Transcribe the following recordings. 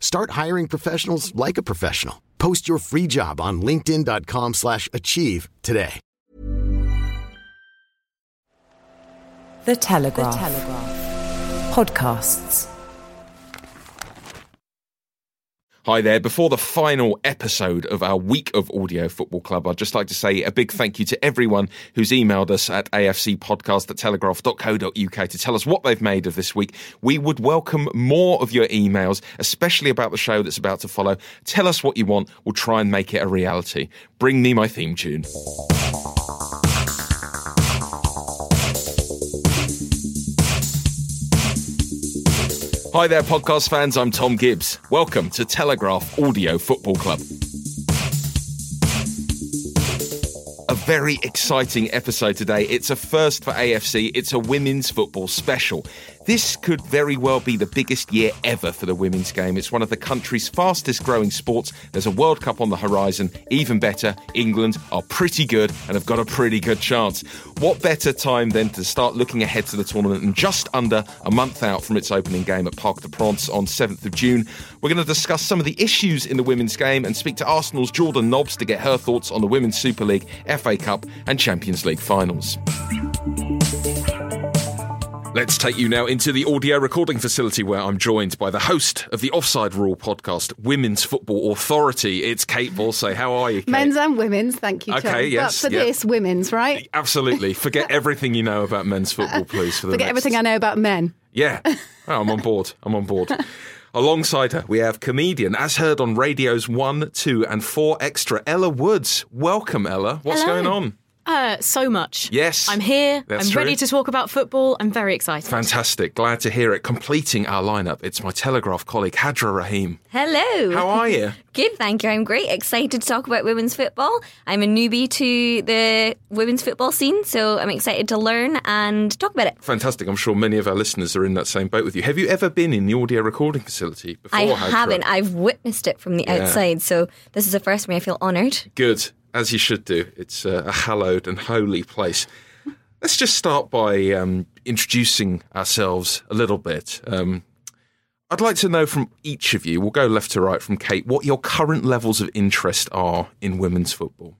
Start hiring professionals like a professional. Post your free job on linkedin.com/achieve slash achieve today. The Telegraph. Podcasts. Hi there. Before the final episode of our week of Audio Football Club, I'd just like to say a big thank you to everyone who's emailed us at afcpodcast at to tell us what they've made of this week. We would welcome more of your emails, especially about the show that's about to follow. Tell us what you want. We'll try and make it a reality. Bring me my theme tune. Hi there, podcast fans. I'm Thom Gibbs. Welcome to Telegraph Audio Football Club. A very exciting episode today. It's a first for AFC. It's a women's football special. This could very well be the biggest year ever for the women's game. It's one of the country's fastest growing sports. There's a World Cup on the horizon. Even better, England are pretty good and have got a pretty good chance. What better time than to start looking ahead to the tournament and just under a month out from its opening game at Parc des Princes on 7th of June? We're going to discuss some of the issues in the women's game and speak to Arsenal's Jordan Nobbs to get her thoughts on the Women's Super League, FA Cup, and Champions League finals. Let's take you now into the audio recording facility where I'm joined by the host of the Offside Rule podcast, Women's Football Authority. It's Kait Borsay. How are you, Kait? Men's and women's, thank you, Thom. Okay, yes, But for yeah. this, women's, right? Absolutely. Forget everything you know about men's football, please. For the Forget next- everything I know about men. Yeah. Oh, I'm on board. I'm on board. Alongside her, we have comedian, as heard on radios 1, 2, and 4 Extra, Ella Woods. Welcome, Ella. What's Hello. going on? Uh, so much. Yes, I'm here. that's I'm true. ready to talk about football. I'm very excited. Fantastic. Glad to hear it. Completing our lineup, it's my Telegraph colleague, Hajra Rahim. Hello. How are you? Good, thank you. I'm great. Excited to talk about women's football. I'm a newbie to the women's football scene, so I'm excited to learn and talk about it. Fantastic. I'm sure many of our listeners are in that same boat with you. Have you ever been in the audio recording facility before? I Hajra? haven't. I've witnessed it from the Yeah. outside, so this is the first for me. I feel honoured. Good, as you should do. It's a hallowed and holy place. Let's just start by um, introducing ourselves a little bit. Um, I'd like to know from each of you, we'll go left to right from Kait, what your current levels of interest are in women's football.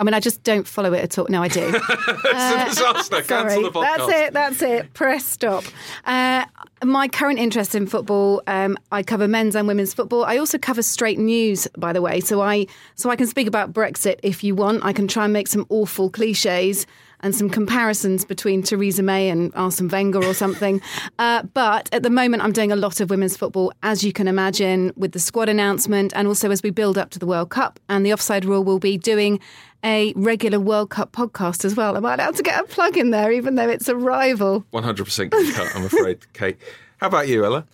I mean, I just don't follow it at all. No, I do. it's a disaster. Cancel Sorry, the podcast. that's it. That's it. Press stop. Uh, my current interest in football, um, I cover men's and women's football. I also cover straight news, by the way. So I so I can speak about Brexit if you want. I can try and make some awful cliches and some comparisons between Theresa May and Arsene Wenger or something. uh, but at the moment, I'm doing a lot of women's football, as you can imagine, with the squad announcement and also as we build up to the World Cup. And the Offside Rule will be doing a regular World Cup podcast as well. Am I allowed to get a plug in there, even though it's a rival? 100% cut, I'm afraid, Kait. How about you, Ella?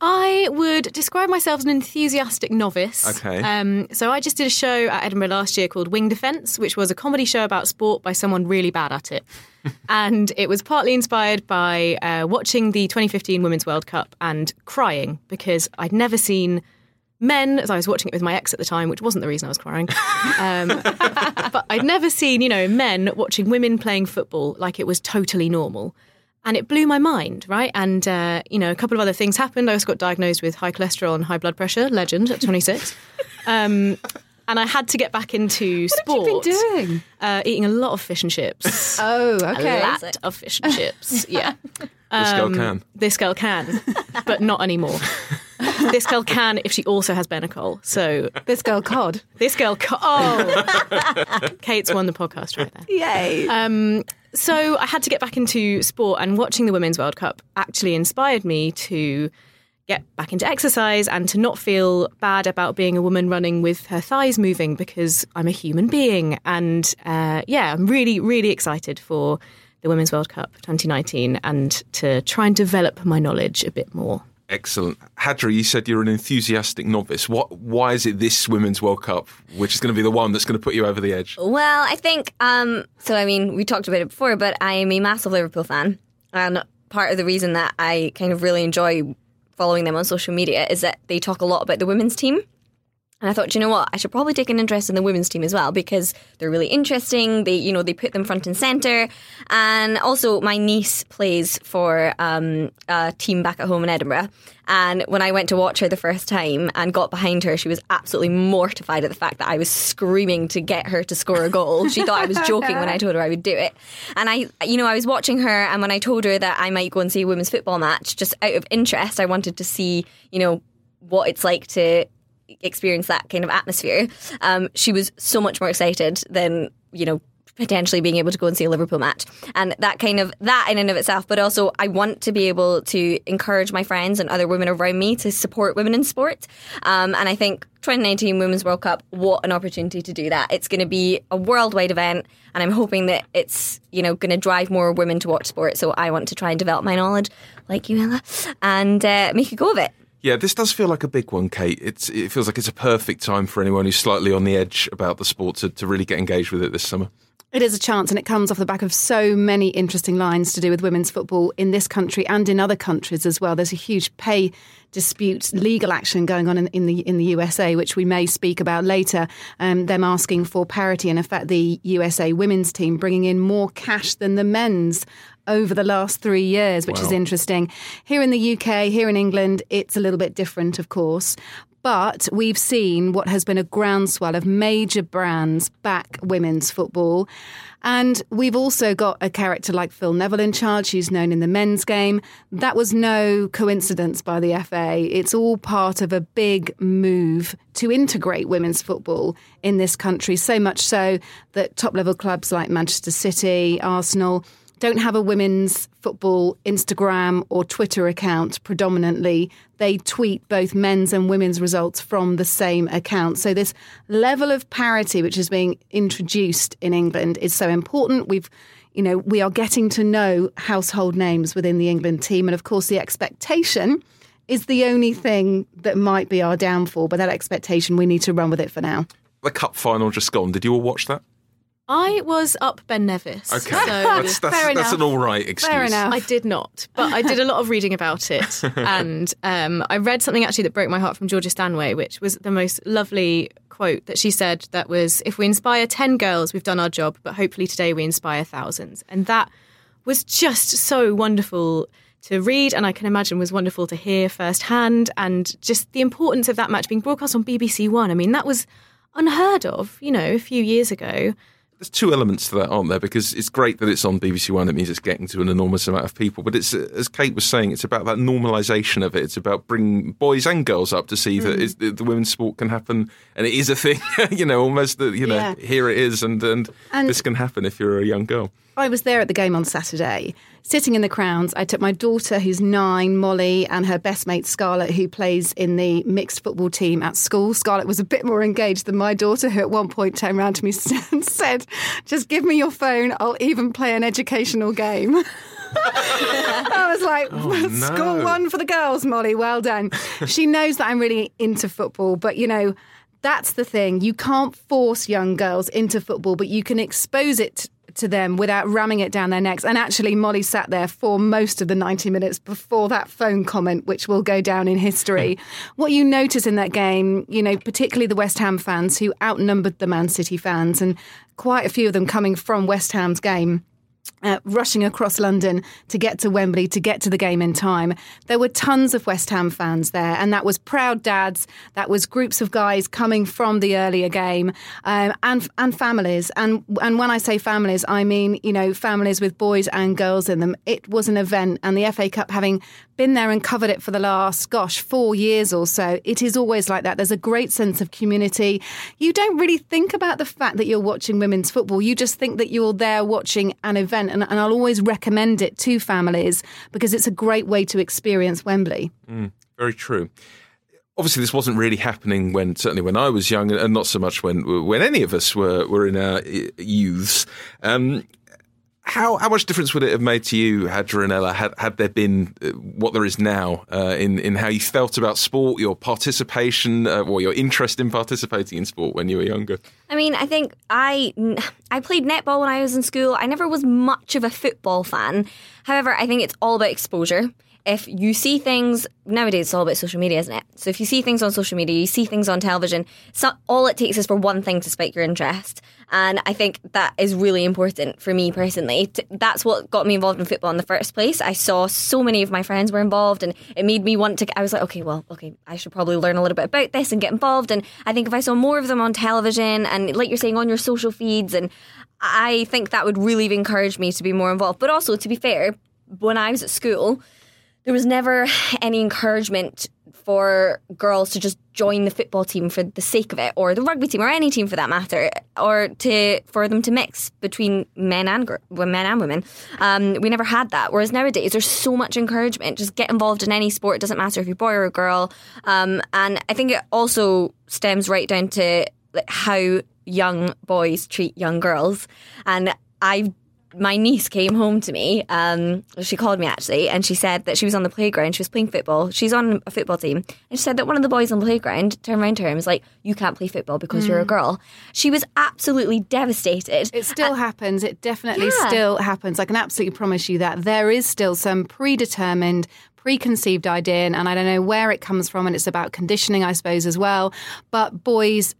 I would describe myself as an enthusiastic novice. Okay. Um, so I just did a show at Edinburgh last year called Wing Defence, which was a comedy show about sport by someone really bad at it. and it was partly inspired by uh, watching the 2015 Women's World Cup and crying because I'd never seen men, as I was watching it with my ex at the time, which wasn't the reason I was crying. Um, but I'd never seen, you know, men watching women playing football like it was totally normal. And it blew my mind, right? And, uh, you know, a couple of other things happened. I also got diagnosed with high cholesterol and high blood pressure, legend at 26. um, and I had to get back into sport. What have you been doing? Uh, eating a lot of fish and chips. Oh, okay. A lot of fish and chips. Yeah. This girl Um, can. This girl can, but not anymore. this girl can if she also has Benecol. So This girl cod. this girl, co- oh, Kait's won the podcast right there. Yay. Um, so I had to get back into sport, and watching the Women's World Cup actually inspired me to get back into exercise and to not feel bad about being a woman running with her thighs moving because I'm a human being. And uh, yeah, I'm really, really excited for the Women's World Cup 2019 and to try and develop my knowledge a bit more. Excellent. Hajra, you said you're an enthusiastic novice. What? Why is it this Women's World Cup, which is going to be the one that's going to put you over the edge? Well, I think um, so. I mean, we talked about it before, but I am a massive Liverpool fan, and part of the reason that I kind of really enjoy following them on social media is that they talk a lot about the women's team. And I thought, "Do you know what? I should probably take an interest in the women's team as well because they're really interesting. They, you know, they put them front and center. And also, my niece plays for um, a team back at home in Edinburgh. And when I went to watch her the first time and got behind her, she was absolutely mortified at the fact that I was screaming to get her to score a goal. She thought I was joking when I told her I would do it. And I, you know, I was watching her, and when I told her that I might go and see a women's football match, just out of interest, I wanted to see, you know, what it's like to experience that kind of atmosphere. Um, she was so much more excited than you know potentially being able to go and see a Liverpool match, and that kind of that in and of itself. But also, I want to be able to encourage my friends and other women around me to support women in sport. Um, and I think 2019 Women's World Cup, what an opportunity to do that! It's going to be a worldwide event, and I'm hoping that it's you know going to drive more women to watch sport. So I want to try and develop my knowledge, like you, Ella, and uh, make a go of it. Yeah, this does feel like a big one, Kait. It's it feels like it's a perfect time for anyone who's slightly on the edge about the sport to, to really get engaged with it this summer. It is a chance, and it comes off the back of so many interesting lines to do with women's football in this country and in other countries as well. There's a huge pay dispute, legal action going on in, in the in the USA, which we may speak about later. Um, them asking for parity, and in fact, the USA women's team bringing in more cash than the men's over the last three years, which is interesting. Here in the UK, here in England, it's a little bit different, of course. But we've seen what has been a groundswell of major brands back women's football. And we've also got a character like Phil Neville in charge, who's known in the men's game. That was no coincidence by the FA. It's all part of a big move to integrate women's football in this country, so much so that top level clubs like Manchester City, Arsenal, don't have a women's football Instagram or Twitter account predominantly. They tweet both men's and women's results from the same account. So this level of parity which is being introduced in England is so important. We've you know, we are getting to know household names within the England team and of course the expectation is the only thing that might be our downfall, but that expectation we need to run with it for now. The cup final just gone. Did you all watch that? I was up Ben Nevis. Okay, So that's that's, Fair that's enough. an all right excuse. Fair enough. I did not, but I did a lot of reading about it, and um, I read something actually that broke my heart from Georgia Stanway, which was the most lovely quote that she said. That was, "If we inspire ten girls, we've done our job, but hopefully today we inspire thousands. and that was just so wonderful to read, and I can imagine was wonderful to hear firsthand, and just the importance of that match being broadcast on BBC One. I mean, that was unheard of, you know, a few years ago. There's two elements to that, aren't there? Because it's great that it's on BBC One. It means it's getting to an enormous amount of people. But it's, uh, as Kait was saying, it's about that normalisation of it. It's about bringing boys and girls up to see that it's, the, the women's sport can happen, and it is a thing. you know, almost that you know, Yeah. here it is, and, and And- this can happen if you're a young girl. I was there at the game on Saturday, sitting in the crowns. I took my daughter, who's nine, Molly, and her best mate, Scarlett, who plays in the mixed football team at school. Scarlett was a bit more engaged than my daughter, who at one point turned around to me and said, Just give me your phone, I'll even play an educational game. I was like, oh, school no. one for the girls, Molly. Well done. she knows that I'm really into football, but you know, that's the thing. You can't force young girls into football, but you can expose it to them without ramming it down their necks. And actually, Molly sat there for most of the 90 minutes before that phone comment, which will go down in history. Hmm. what you notice in that game, you know, particularly the West Ham fans who outnumbered the Man City fans, and quite a few of them coming from West Ham's game uh, rushing across London to get to Wembley to get to the game in time. There were tons of West Ham fans there, and that was proud dads. That was groups of guys coming from the earlier game, um, and and families. And and when I say families, I mean you know families with boys and girls in them. It was an event, and the FA Cup having been there and covered it for the last gosh four years or so. It is always like that. There's a great sense of community. You don't really think about the fact that you're watching women's football. You just think that you're there watching an event and, and I'll always recommend it to families because it's a great way to experience Wembley. Mm, very true. Obviously, this wasn't really happening when certainly when I was young, and not so much when when any of us were were in our youths. Um, how how much difference would it have made to you, Hadranella, had had there been uh, what there is now uh, in in how you felt about sport, your participation, uh, or your interest in participating in sport when you were younger? I mean, I think I I played netball when I was in school. I never was much of a football fan. However, I think it's all about exposure if you see things nowadays, it's all about social media, isn't it? So if you see things on social media, you see things on television, so all it takes is for one thing to spike your interest. And I think that is really important for me personally. That's what got me involved in football in the first place. I saw so many of my friends were involved, and it made me want to. I was like, okay, well, okay, I should probably learn a little bit about this and get involved. And I think if I saw more of them on television and, like you're saying, on your social feeds, and I think that would really encourage me to be more involved. But also, to be fair, when I was at school there was never any encouragement for girls to just join the football team for the sake of it, or the rugby team, or any team for that matter, or to for them to mix between men and men and women. Um, we never had that. Whereas nowadays, there's so much encouragement. Just get involved in any sport. It doesn't matter if you're boy or a girl. Um, and I think it also stems right down to how young boys treat young girls. And I've my niece came home to me. Um, she called me actually, and she said that she was on the playground. She was playing football. She's on a football team, and she said that one of the boys on the playground turned around to her and was like, "You can't play football because mm. you're a mm. girl." She was absolutely devastated. It still happens. It definitely yeah. still happens. I can absolutely promise you that there is still some predetermined preconceived idea, and I don't know where it comes from, and it's about conditioning, I suppose, as well. But boys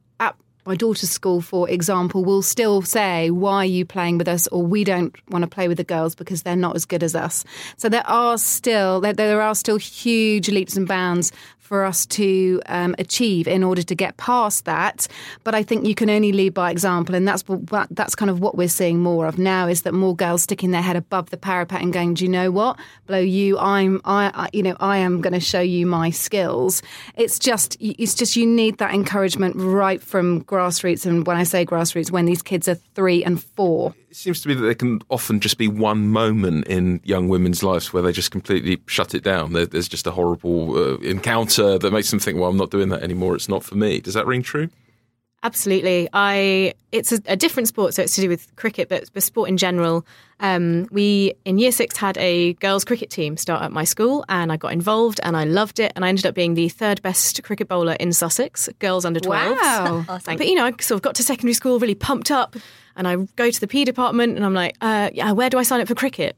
my daughter's school, for example, will still say, Why are you playing with us? or We don't want to play with the girls because they're not as good as us. So there are still, there, there are still huge leaps and bounds for us to um, achieve in order to get past that. But I think you can only lead by example, and that's that's kind of what we're seeing more of now is that more girls sticking their head above the parapet and going, "Do you know what? Blow you! I'm I, I you know I am going to show you my skills." It's just it's just you need that encouragement right from grassroots, and when I say grassroots, when these kids are three and four it seems to be that there can often just be one moment in young women's lives where they just completely shut it down. there's just a horrible uh, encounter that makes them think, "Well, I'm not doing that anymore. It's not for me." Does that ring true? Absolutely. I it's a, a different sport, so it's to do with cricket, but the sport in general. Um, we in year six had a girls' cricket team start at my school, and I got involved, and I loved it, and I ended up being the third best cricket bowler in Sussex, girls under twelve. Wow! awesome. But you know, I sort of got to secondary school really pumped up, and I go to the P department, and I'm like, uh, yeah, where do I sign up for cricket?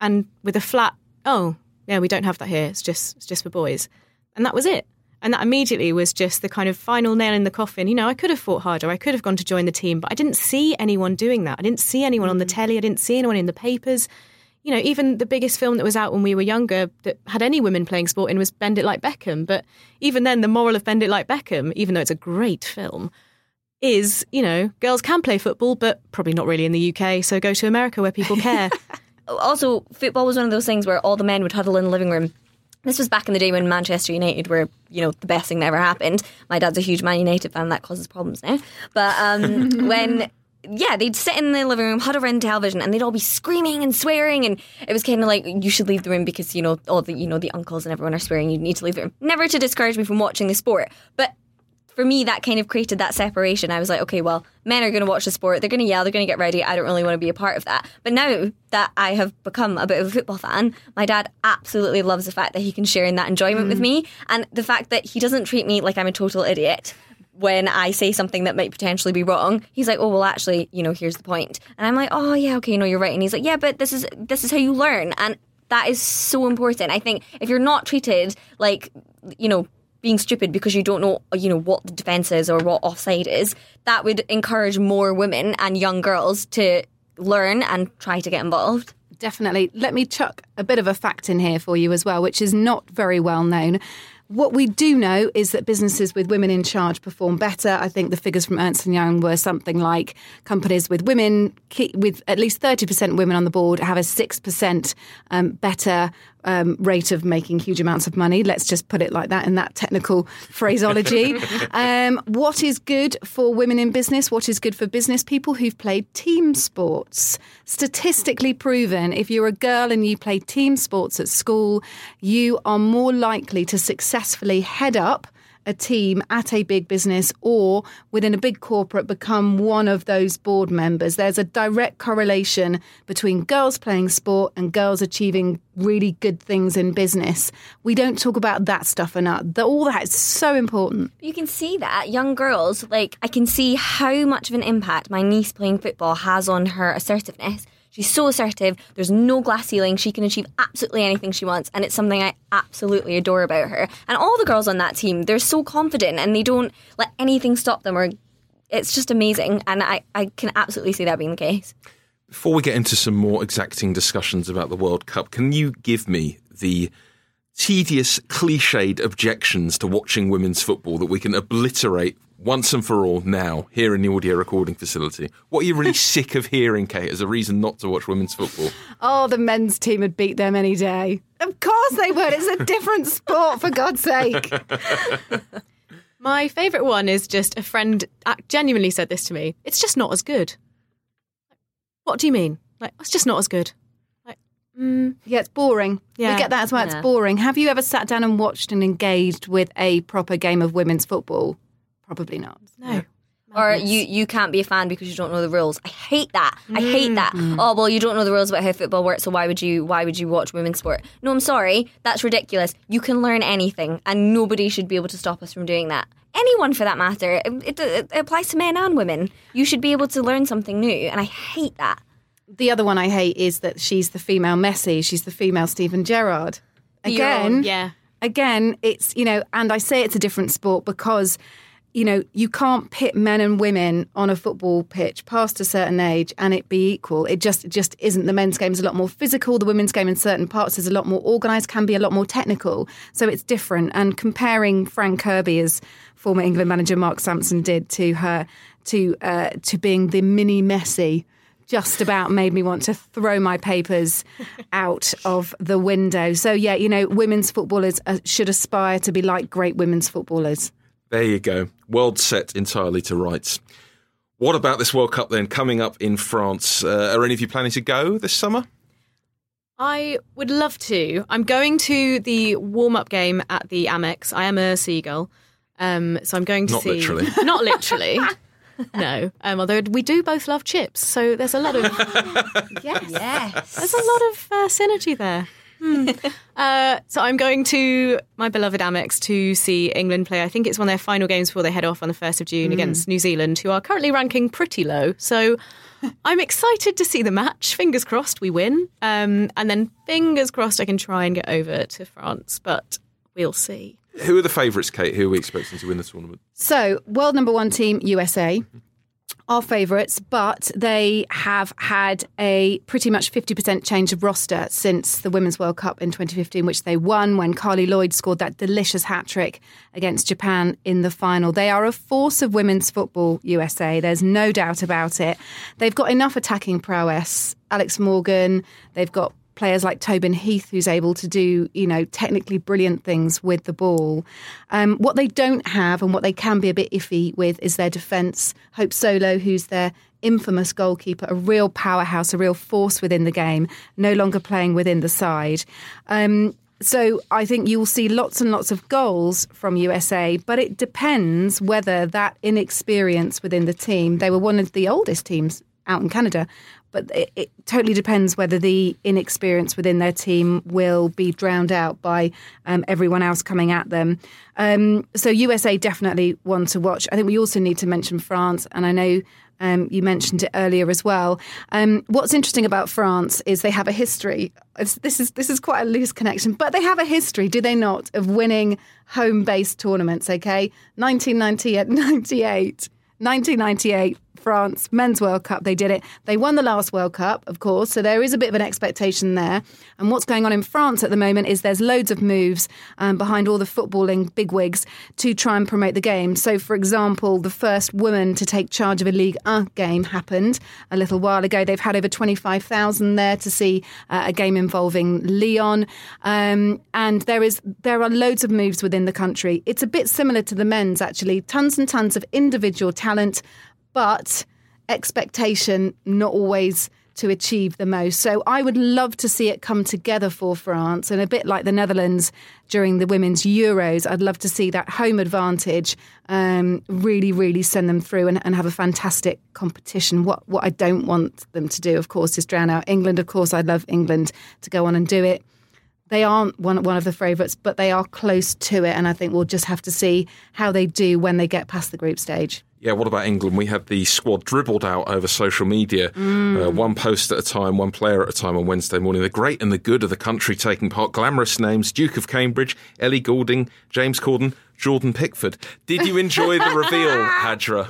And with a flat, oh, yeah, we don't have that here. It's just it's just for boys, and that was it. And that immediately was just the kind of final nail in the coffin. You know, I could have fought harder. I could have gone to join the team, but I didn't see anyone doing that. I didn't see anyone on the mm. telly. I didn't see anyone in the papers. You know, even the biggest film that was out when we were younger that had any women playing sport in was Bend It Like Beckham. But even then, the moral of Bend It Like Beckham, even though it's a great film, is, you know, girls can play football, but probably not really in the UK. So go to America where people care. also, football was one of those things where all the men would huddle in the living room this was back in the day when Manchester United were, you know, the best thing that ever happened. My dad's a huge Man United fan, that causes problems now. But um, when yeah, they'd sit in the living room, huddle around television, and they'd all be screaming and swearing, and it was kind of like you should leave the room because you know all the you know the uncles and everyone are swearing. You need to leave the room. Never to discourage me from watching the sport, but for me, that kind of created that separation. I was like, okay, well, men are going to watch the sport. They're going to yell. They're going to get ready. I don't really want to be a part of that. But now that I have become a bit of a football fan, my dad absolutely loves the fact that he can share in that enjoyment mm. with me and the fact that he doesn't treat me like I'm a total idiot when I say something that might potentially be wrong, he's like, "Oh, well, actually, you know, here's the point," and I'm like, "Oh, yeah, okay, no, you're right," and he's like, "Yeah, but this is this is how you learn," and that is so important. I think if you're not treated like, you know, being stupid because you don't know, you know, what the defence is or what offside is, that would encourage more women and young girls to learn and try to get involved. Definitely. Let me chuck a bit of a fact in here for you as well, which is not very well known. What we do know is that businesses with women in charge perform better. I think the figures from Ernst & Young were something like companies with women, with at least 30% women on the board, have a 6% um, better um, rate of making huge amounts of money. Let's just put it like that in that technical phraseology. um, what is good for women in business? What is good for business people who've played team sports? Statistically proven, if you're a girl and you play team sports at school, you are more likely to successfully head up a team at a big business or within a big corporate become one of those board members. There's a direct correlation between girls playing sport and girls achieving really good things in business. We don't talk about that stuff enough. All that is so important. You can see that young girls, like I can see how much of an impact my niece playing football has on her assertiveness She's so assertive. There's no glass ceiling. She can achieve absolutely anything she wants. And it's something I absolutely adore about her. And all the girls on that team, they're so confident and they don't let anything stop them or it's just amazing. And I, I can absolutely see that being the case. Before we get into some more exacting discussions about the World Cup, can you give me the tedious, cliched objections to watching women's football that we can obliterate once and for all now here in the audio recording facility. What are you really sick of hearing, Kait, as a reason not to watch women's football? Oh, the men's team would beat them any day. Of course they would. It's a different sport, for God's sake. My favourite one is just a friend genuinely said this to me. It's just not as good. What do you mean? Like, it's just not as good. Like, mm. Yeah, it's boring. Yeah. We get that as well. Yeah. It's boring. Have you ever sat down and watched and engaged with a proper game of women's football? Probably not. No. Or you, you can't be a fan because you don't know the rules. I hate that. I hate that. Mm. Oh well, you don't know the rules about how football works, so why would you why would you watch women's sport? No, I'm sorry, that's ridiculous. You can learn anything, and nobody should be able to stop us from doing that. Anyone, for that matter. It, it, it applies to men and women. You should be able to learn something new, and I hate that. The other one I hate is that she's the female Messi. She's the female Steven Gerrard. Again, yeah. Again, it's you know, and I say it's a different sport because you know, you can't pit men and women on a football pitch past a certain age and it be equal. It just it just isn't. The men's game is a lot more physical. The women's game in certain parts is a lot more organised, can be a lot more technical. So it's different. And comparing Fran Kirby as former England manager Mark Sampson did to her to uh, to being the mini Messi just about made me want to throw my papers out of the window. So yeah, you know, women's footballers uh, should aspire to be like great women's footballers. There you go. World set entirely to rights. What about this World Cup then coming up in France? Uh, are any of you planning to go this summer? I would love to. I'm going to the warm up game at the Amex. I am a seagull. Um, so I'm going to not see. Literally. Not literally. no. Um, although we do both love chips. So there's a lot of. yes. yes. There's a lot of uh, synergy there. Hmm. uh, so I'm going to my beloved Amex to see England play. I think it's one of their final games before they head off on the 1st of June mm. against New Zealand, who are currently ranking pretty low. So I'm excited to see the match. Fingers crossed we win. Um, and then fingers crossed I can try and get over to France, but we'll see. Who are the favourites, Kait? Who are we expecting to win the tournament? So, world number one team, USA. Are favourites, but they have had a pretty much 50% change of roster since the Women's World Cup in 2015, which they won when Carli Lloyd scored that delicious hat trick against Japan in the final. They are a force of women's football, USA. There's no doubt about it. They've got enough attacking prowess. Alex Morgan, they've got players like Tobin Heath, who's able to do, you know, technically brilliant things with the ball. Um, what they don't have and what they can be a bit iffy with is their defence. Hope Solo, who's their infamous goalkeeper, a real powerhouse, a real force within the game, no longer playing within the side. Um, so I think you will see lots and lots of goals from USA, but it depends whether that inexperience within the team, they were one of the oldest teams out in Canada, but it, it, totally depends whether the inexperience within their team will be drowned out by um, everyone else coming at them. Um, so USA definitely one to watch. I think we also need to mention France, and I know. Um, you mentioned it earlier as well. Um, what's interesting about France is they have a history. It's, this is this is quite a loose connection, but they have a history, do they not, of winning home-based tournaments? Okay, 1998, 1998, France, Men's World Cup, they did it. They won the last World Cup, of course, so there is a bit of an expectation there. And what's going on in France at the moment is there's loads of moves um, behind all the footballing bigwigs to try and promote the game. So, for example, the first woman to take charge of a League 1 game happened a little while ago. They've had over 25,000 there to see uh, a game involving Lyon. Um, and there is there are loads of moves within the country. It's a bit similar to the men's, actually. Tons and tons of individual talent, but expectation not always to achieve the most. So I would love to see it come together for France and a bit like the Netherlands during the women's Euros. I'd love to see that home advantage um, really, really send them through and, and, have a fantastic competition. What what I don't want them to do, of course, is drown out England. Of course, I'd love England to go on and do it. They aren't one one of the favourites, but they are close to it, and I think we'll just have to see how they do when they get past the group stage. Yeah, what about England? We had the squad dribbled out over social media, mm. uh, one post at a time, one player at a time on Wednesday morning. The great and the good of the country taking part. Glamorous names Duke of Cambridge, Ellie Goulding, James Corden, Jordan Pickford. Did you enjoy the reveal, Hajra?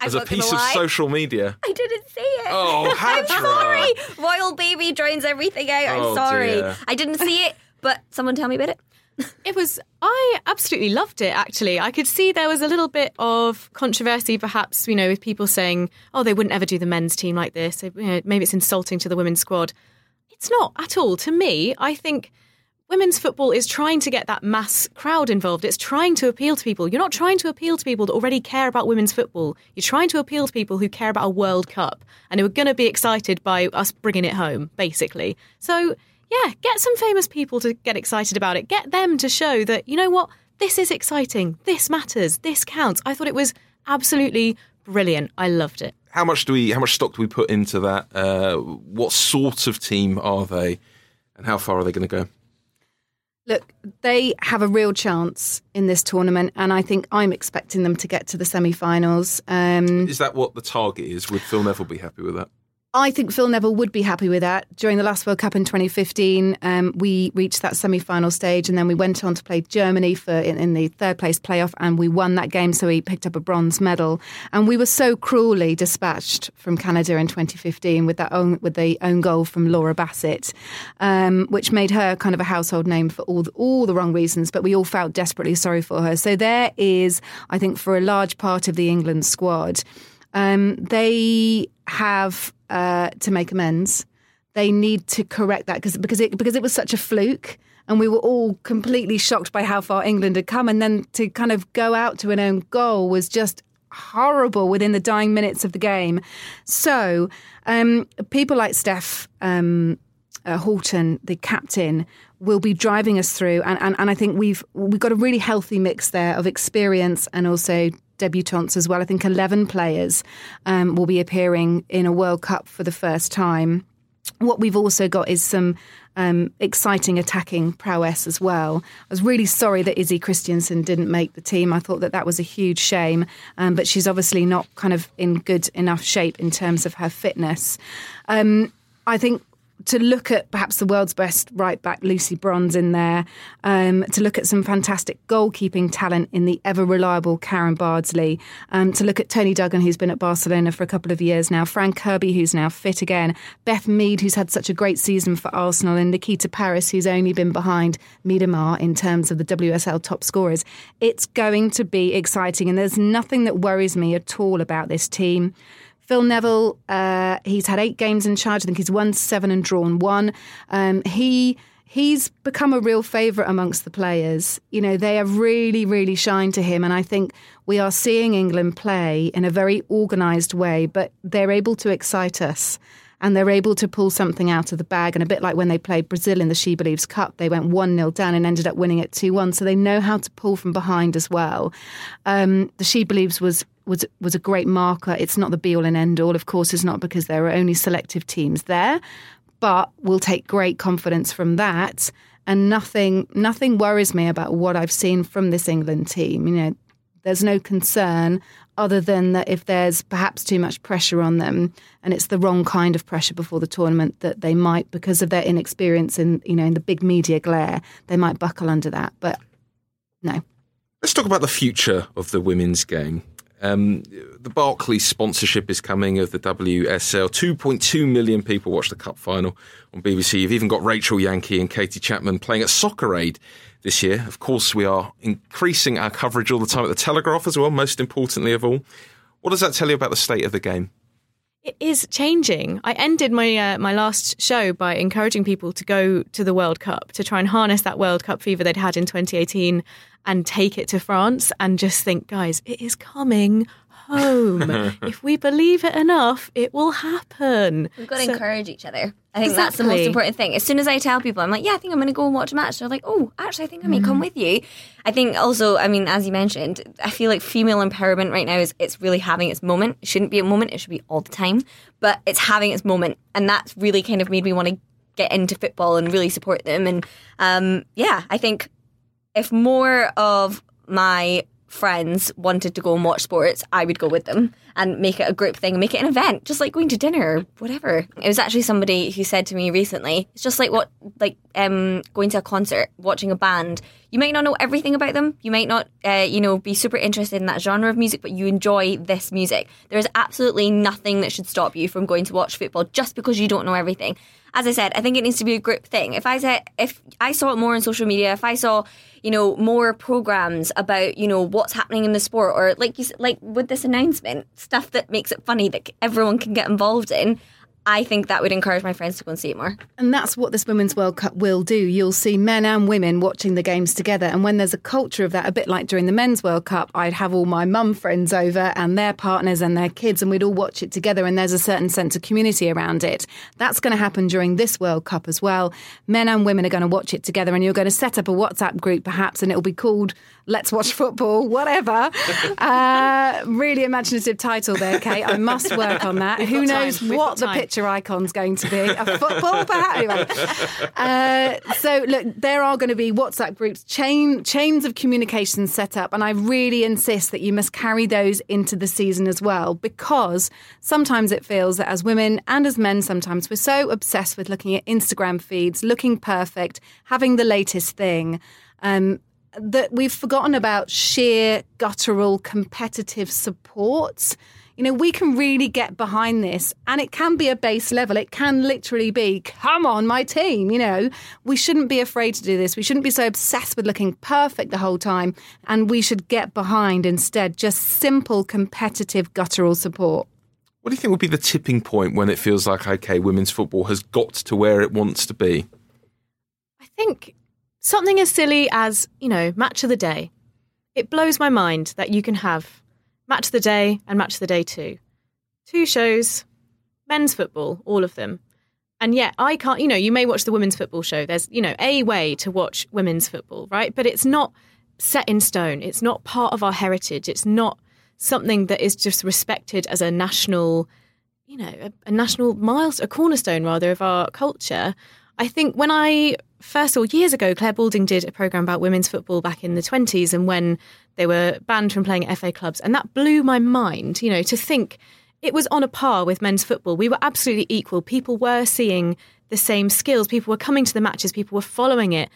As a piece of social media. I didn't see it. Oh, Hajra. I'm sorry. Royal baby drowns everything out. I'm oh, sorry. Dear. I didn't see it, but someone tell me about it. It was, I absolutely loved it, actually. I could see there was a little bit of controversy, perhaps, you know, with people saying, oh, they wouldn't ever do the men's team like this. You know, maybe it's insulting to the women's squad. It's not at all. To me, I think women's football is trying to get that mass crowd involved. It's trying to appeal to people. You're not trying to appeal to people that already care about women's football. You're trying to appeal to people who care about a World Cup and who are going to be excited by us bringing it home, basically. So, yeah, get some famous people to get excited about it. Get them to show that, you know what, this is exciting. This matters. This counts. I thought it was absolutely brilliant. I loved it. How much do we? How much stock do we put into that? Uh, what sort of team are they, and how far are they going to go? Look, they have a real chance in this tournament, and I think I'm expecting them to get to the semi-finals. Um, is that what the target is? Would Phil Neville be happy with that? I think Phil Neville would be happy with that. During the last World Cup in 2015, um, we reached that semi-final stage, and then we went on to play Germany for in, in, the third place playoff, and we won that game. So he picked up a bronze medal, and we were so cruelly dispatched from Canada in 2015 with that own with the own goal from Laura Bassett, um, which made her kind of a household name for all the, all the wrong reasons. But we all felt desperately sorry for her. So there is, I think, for a large part of the England squad. Um, they have uh, to make amends. They need to correct that because because it because it was such a fluke, and we were all completely shocked by how far England had come, and then to kind of go out to an own goal was just horrible within the dying minutes of the game. So um, people like Steph um, uh, Houghton, the captain, will be driving us through, and, and, and I think we've we've got a really healthy mix there of experience and also debutantes as well. I think 11 players um, will be appearing in a World Cup for the first time. What we've also got is some um, exciting attacking prowess as well. I was really sorry that Izzy Christiansen didn't make the team. I thought that that was a huge shame, um, but she's obviously not kind of in good enough shape in terms of her fitness. Um, I think to look at perhaps the world's best right back, Lucy Bronze, in there, um, to look at some fantastic goalkeeping talent in the ever reliable Karen Bardsley, um, to look at Toni Duggan, who's been at Barcelona for a couple of years now, Fran Kirby, who's now fit again, Beth Mead, who's had such a great season for Arsenal, and Nikita Parris, who's only been behind Miedema in terms of the WSL top scorers. It's going to be exciting, and there's nothing that worries me at all about this team. Phil Neville, uh, he's had eight games in charge. I think he's won seven and drawn one. Um, he he's become a real favourite amongst the players. You know, they have really, really shined to him, and I think we are seeing England play in a very organised way. But they're able to excite us. And they're able to pull something out of the bag. And a bit like when they played Brazil in the She Believes Cup, they went 1 0 down and ended up winning it 2 1. So they know how to pull from behind as well. Um, the She Believes was was was a great marker. It's not the be all and end all, of course, it's not because there are only selective teams there, but we'll take great confidence from that. And nothing nothing worries me about what I've seen from this England team. You know, there's no concern other than that if there's perhaps too much pressure on them and it's the wrong kind of pressure before the tournament that they might because of their inexperience in you know in the big media glare they might buckle under that but no let's talk about the future of the women's game Um, the Barclays sponsorship is coming of the WSL. 2.2 million people watch the cup final on BBC. You've even got Rachel Yankey and Katie Chapman playing at Soccer Aid this year. Of course, we are increasing our coverage all the time at the Telegraph as well, most importantly of all. What does that tell you about the state of the game? It is changing. I ended my uh, my last show by encouraging people to go to the World Cup to try and harness that World Cup fever they'd had in 2018 and take it to France and just think, guys, it is coming home. if we believe it enough, it will happen. We've got to So- encourage each other. I think that's the most important thing. As soon as I tell people, I'm like, yeah, I think I'm going to go and watch a match. They're like, oh, actually, I think I may Mm. come with you. I think also, I mean, as you mentioned, I feel like female empowerment right now is it's really having its moment. It shouldn't be a moment. It should be all the time, but it's having its moment, and that's really kind of made me want to get into football and really support them. And um, yeah, I think if more of my friends wanted to go and watch sports, I would go with them and make it a group thing make it an event, just like going to dinner or whatever. It was actually somebody who said to me recently, it's just like what like um going to a concert, watching a band. You might not know everything about them. You might not, uh, you know, be super interested in that genre of music, but you enjoy this music. There is absolutely nothing that should stop you from going to watch football just because you don't know everything as I said, I think it needs to be a group thing. If I said, if I saw it more on social media, if I saw, you know, more programs about, you know, what's happening in the sport, or like you, like with this announcement, stuff that makes it funny that everyone can get involved in, I think that would encourage my friends to go and see it more. And that's what this Women's World Cup will do. You'll see men and women watching the games together. And when there's a culture of that, a bit like during the Men's World Cup, I'd have all my mum friends over and their partners and their kids, and we'd all watch it together. And there's a certain sense of community around it. That's going to happen during this World Cup as well. Men and women are going to watch it together, and you're going to set up a WhatsApp group perhaps, and it'll be called Let's Watch Football, whatever. uh, really imaginative title there, Kait. I must work on that. Who got time. knows what got the time. Picture icon's going to be? A football, perhaps. Anyway. Uh, so look, there are going to be WhatsApp groups, chain chains of communication set up, and I really insist that you must carry those into the season as well, because sometimes it feels that as women and as men, sometimes we're so obsessed with looking at Instagram feeds, looking perfect, having the latest thing. Um, that we've forgotten about sheer guttural competitive support. You know, we can really get behind this, and it can be a base level. It can literally be, come on, my team. You know, we shouldn't be afraid to do this. We shouldn't be so obsessed with looking perfect the whole time, and we should get behind instead just simple competitive guttural support. What do you think will be the tipping point when it feels like, okay, women's football has got to where it wants to be? I think something as silly as, you know, match of the day. It blows my mind that you can have match the day and match the day two. Two shows, men's football, all of them. And yet I can't, you know, you may watch the women's football show. There's, you know, a way to watch women's football, right? But it's not set in stone. It's not part of our heritage. It's not something that is just respected as a national you know, a, a national miles, a cornerstone rather of our culture. I think when I first saw years ago, Clare Balding did a program about women's football back in the twenties, and when they were banned from playing at FA clubs, and that blew my mind. You know, to think it was on a par with men's football. We were absolutely equal. People were seeing the same skills. People were coming to the matches. People were following it,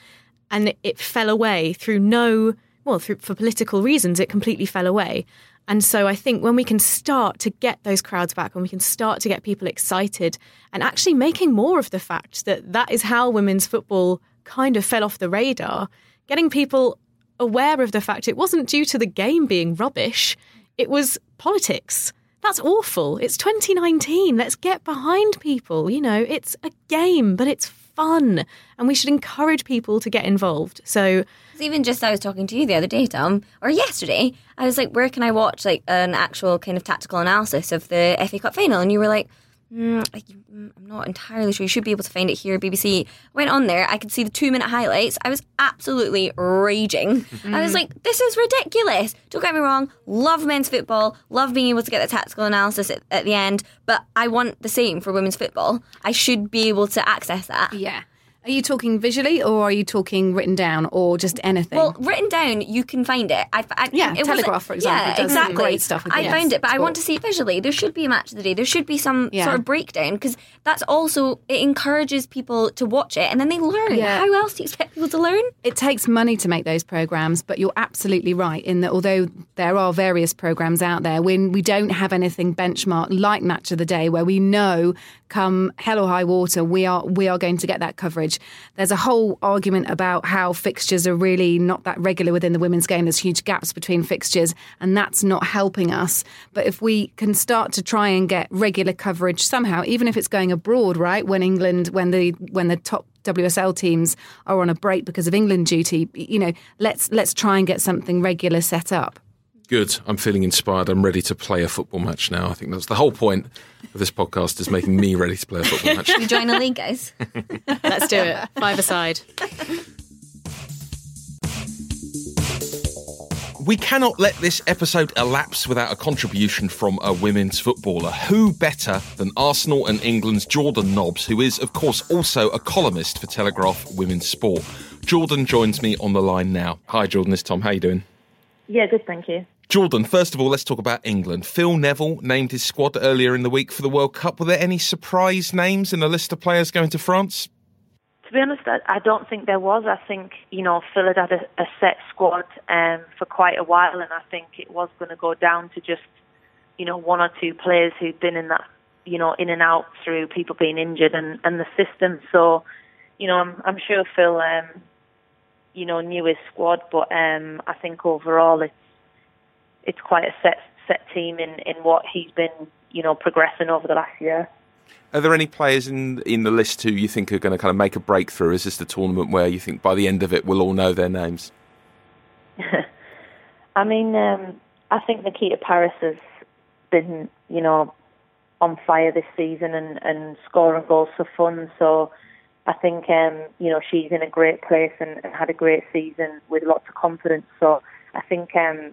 and it fell away through no well, through, for political reasons, it completely fell away. And so I think when we can start to get those crowds back, when we can start to get people excited and actually making more of the fact that that is how women's football kind of fell off the radar, getting people aware of the fact it wasn't due to the game being rubbish, it was politics. That's awful. It's 2019. Let's get behind people. You know, it's a game, but it's fun. And we should encourage people to get involved. So, even just I was talking to you the other day, Thom, or yesterday, I was like, where can I watch like an actual kind of tactical analysis of the FA Cup final? And you were like, mm, I- mm, I'm not entirely sure. You should be able to find it here, BBC. Went on there, I could see the two minute highlights. I was absolutely raging. I was like, this is ridiculous. Don't get me wrong, love men's football, love being able to get the tactical analysis at, at the end, but I want the same for women's football. I should be able to access that. Yeah. Are you talking visually or are you talking written down or just anything? Well, written down, you can find it. I, I, Yeah, it Telegraph, for example, Yeah, does some exactly. great stuff I it. found it, but I want to see it visually. There should be a match of the day. There should be some Yeah. sort of breakdown because that's also it encourages people to watch it and then they learn. Yeah. How else do you expect people to learn? It takes money to make those programs, but you're absolutely right in that although there are various programs out there, when we don't have anything benchmarked like Match of the Day, where we know come hell or high water, we are we are going to get that coverage. There's a whole argument about how fixtures are really not that regular within the women's game. There's huge gaps between fixtures, and that's not helping us. But if we can start to try and get regular coverage somehow, even if it's going abroad, right? When England, when the when the top WSL teams are on a break because of England duty. You know, let's let's try and get something regular set up. Good. I'm feeling inspired. I'm ready to play a football match now. I think that's the whole point of this podcast is making me ready to play a football match. You join a league, guys. Let's do it. Five aside. We cannot let this episode elapse without a contribution from a women's footballer. Who better than Arsenal and England's Jordan Nobbs, who is, of course, also a columnist for Telegraph Women's Sport. Jordan joins me on the line now. Hi, Jordan. It's Thom. How you doing? Yeah, good, thank you. Jordan, first of all, let's talk about England. Phil Neville named his squad earlier in the week for the World Cup. Were there any surprise names in the list of players going to France? To be honest, I, I don't think there was. I think, you know, Phil had had a, a set squad um, for quite a while, and I think it was going to go down to just, you know, one or two players who'd been in that, you know, in and out through people being injured and, and the system. So, you know, I'm, I'm sure Phil, um, you know, knew his squad, but um, I think overall it's it's quite a set set team in, in what he's been, you know, progressing over the last year. Are there any players in in the list who you think are going to kind of make a breakthrough? Is this the tournament where you think by the end of it we'll all know their names? I mean, um, I think Nikita Parris has been, you know, on fire this season and, and scoring goals for fun. So I think, um, you know, she's in a great place and, and had a great season with lots of confidence. So I think um,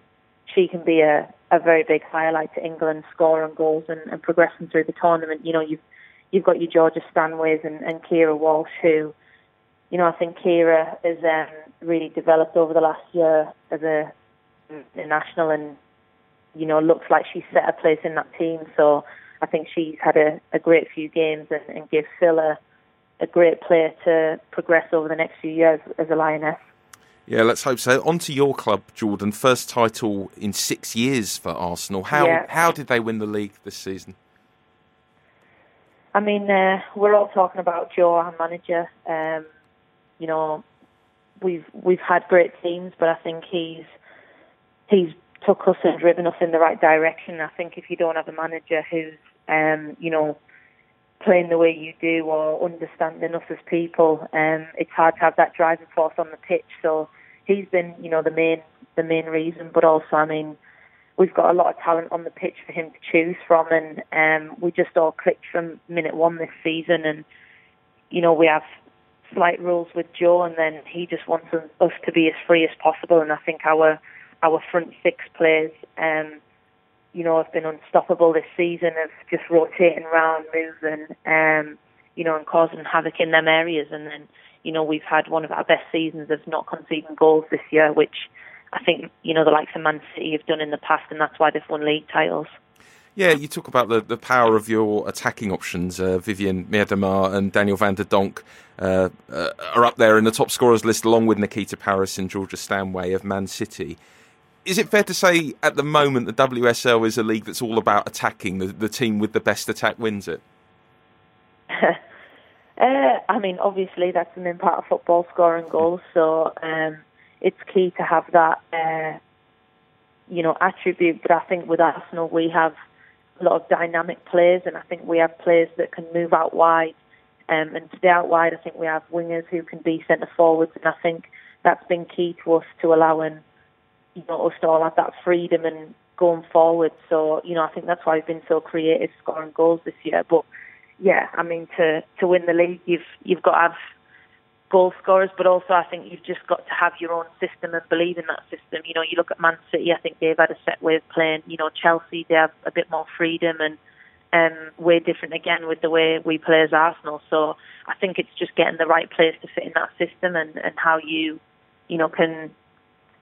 she can be a, a very big highlight to England, scoring goals and, and progressing through the tournament. You know, you've you've got your Georgia Stanways and, and Keira Walsh, who, you know, I think Keira has um, really developed over the last year as a, a national and, you know, looks like she's set a place in that team. So I think she's had a, a great few games and, and gives Phil a, a great player to progress over the next few years as a Lioness. Yeah, let's hope so. On to your club, Jordan. First title in six years for Arsenal. How Yeah. how did they win the league this season? I mean, uh, we're all talking about Joe, our manager. Um, you know, we've we've had great teams, but I think he's he's took us and driven us in the right direction. I think if you don't have a manager who's um, you know playing the way you do or understanding us as people, um, it's hard to have that driving force on the pitch. So he's been, you know, the main the main reason. But also, I mean, we've got a lot of talent on the pitch for him to choose from, and um, we just all clicked from minute one this season. And you know, we have slight rules with Joe, and then he just wants us to be as free as possible. And I think our our front six players, um, you know, have been unstoppable this season of just rotating around, moving, um, you know, and causing havoc in them areas. And then, you know, we've had one of our best seasons of not conceding goals this year, which I think, you know, the likes of Man City have done in the past, and that's why they've won league titles. Yeah, you talk about the, the power of your attacking options. Uh, Vivianne Miedema and Danielle van de Donk uh, uh, are up there in the top scorers list, along with Nikita Parris and Georgia Stanway of Man City. Is it fair to say at the moment the WSL is a league that's all about attacking? The, the team with the best attack wins it. Uh, I mean, obviously that's the main part of football, scoring goals. So um, it's key to have that, uh, you know, attribute. But I think with Arsenal we have a lot of dynamic players, and I think we have players that can move out wide um, and stay out wide. I think we have wingers who can be centre forwards, and I think that's been key to us to allowing, you know, us to all have that freedom and going forward. So you know, I think that's why we've been so creative scoring goals this year. But yeah, I mean to to win the league, you've you've got to have goal scorers, but also I think you've just got to have your own system and believe in that system. You know, you look at Man City, I think they've had a set way of playing. You know, Chelsea they have a bit more freedom, and um, way different again with the way we play as Arsenal. So I think it's just getting the right players to fit in that system and, and how you, you know, can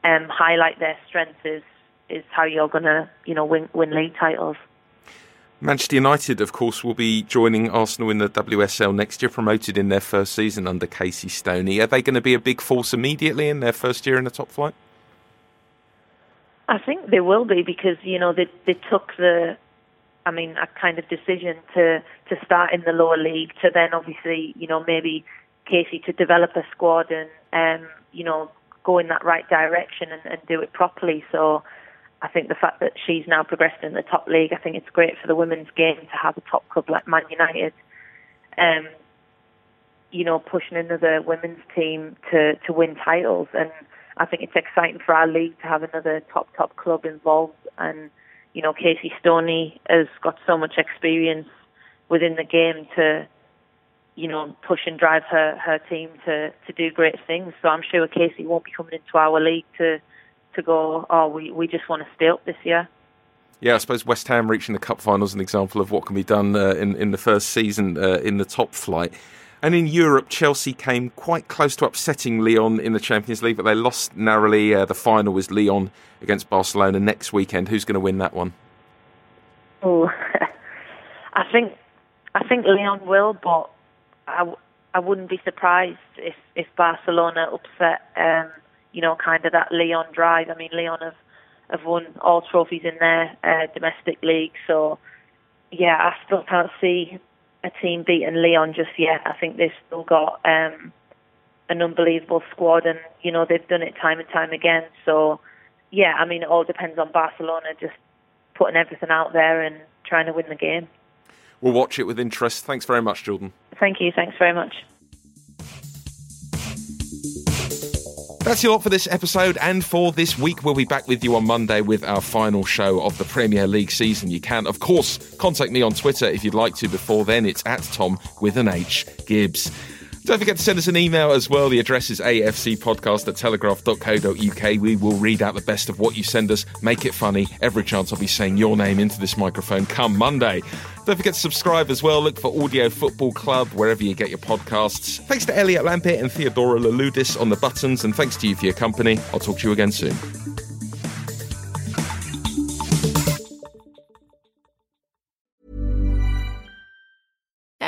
um, highlight their strengths is is how you're going to, you know, win win league titles. Manchester United, of course, will be joining Arsenal in the WSL next year, promoted in their first season under Casey Stoney. Are they going to be a big force immediately in their first year in the top flight? I think they will be because you know they they took the, I mean, a kind of decision to to start in the lower league to then obviously you know maybe Casey to develop a squad and um you know go in that right direction and, and do it properly. So I think the fact that she's now progressed in the top league, I think it's great for the women's game to have a top club like Man United. Um, you know, pushing another women's team to to win titles and I think it's exciting for our league to have another top top club involved. And you know, Casey Stoney has got so much experience within the game to, you know, push and drive her her team to to do great things. So I'm sure Casey won't be coming into our league to to go. Oh, we we just want to stay up this year. Yeah, I suppose West Ham reaching the cup final is an example of what can be done uh, in in the first season uh, in the top flight. And in Europe, Chelsea came quite close to upsetting Lyon in the Champions League, but they lost narrowly. Uh, the final was Lyon against Barcelona next weekend. Who's going to win that one? Oh, I think I think Lyon will, but I, I wouldn't be surprised if if Barcelona upset. Um, you know, kind of that Lyon drive. I mean, Lyon have have won all trophies in their uh, domestic league, so yeah, I still can't see a team beating Lyon just yet. I think they've still got um, an unbelievable squad, and you know they've done it time and time again. So yeah, I mean it all depends on Barcelona just putting everything out there and trying to win the game. We'll watch it with interest. Thanks very much, Jordan. Thank you. Thanks very much. That's your lot for this episode and for this week. We'll be back with you on Monday with our final show of the Premier League season. You can, of course, contact me on Twitter if you'd like to. Before then, it's at Tom with an H Gibbs. Don't forget to send us an email as well. The address is afcpodcast at telegraph.co.uk. We will read out the best of what you send us, make it funny. Every chance I'll be saying your name into this microphone come Monday. Don't forget to subscribe as well. Look for Audio Football Club wherever you get your podcasts. Thanks to Elliot Lampet and Theodora Laludis on the buttons, and thanks to you for your company. I'll talk to you again soon.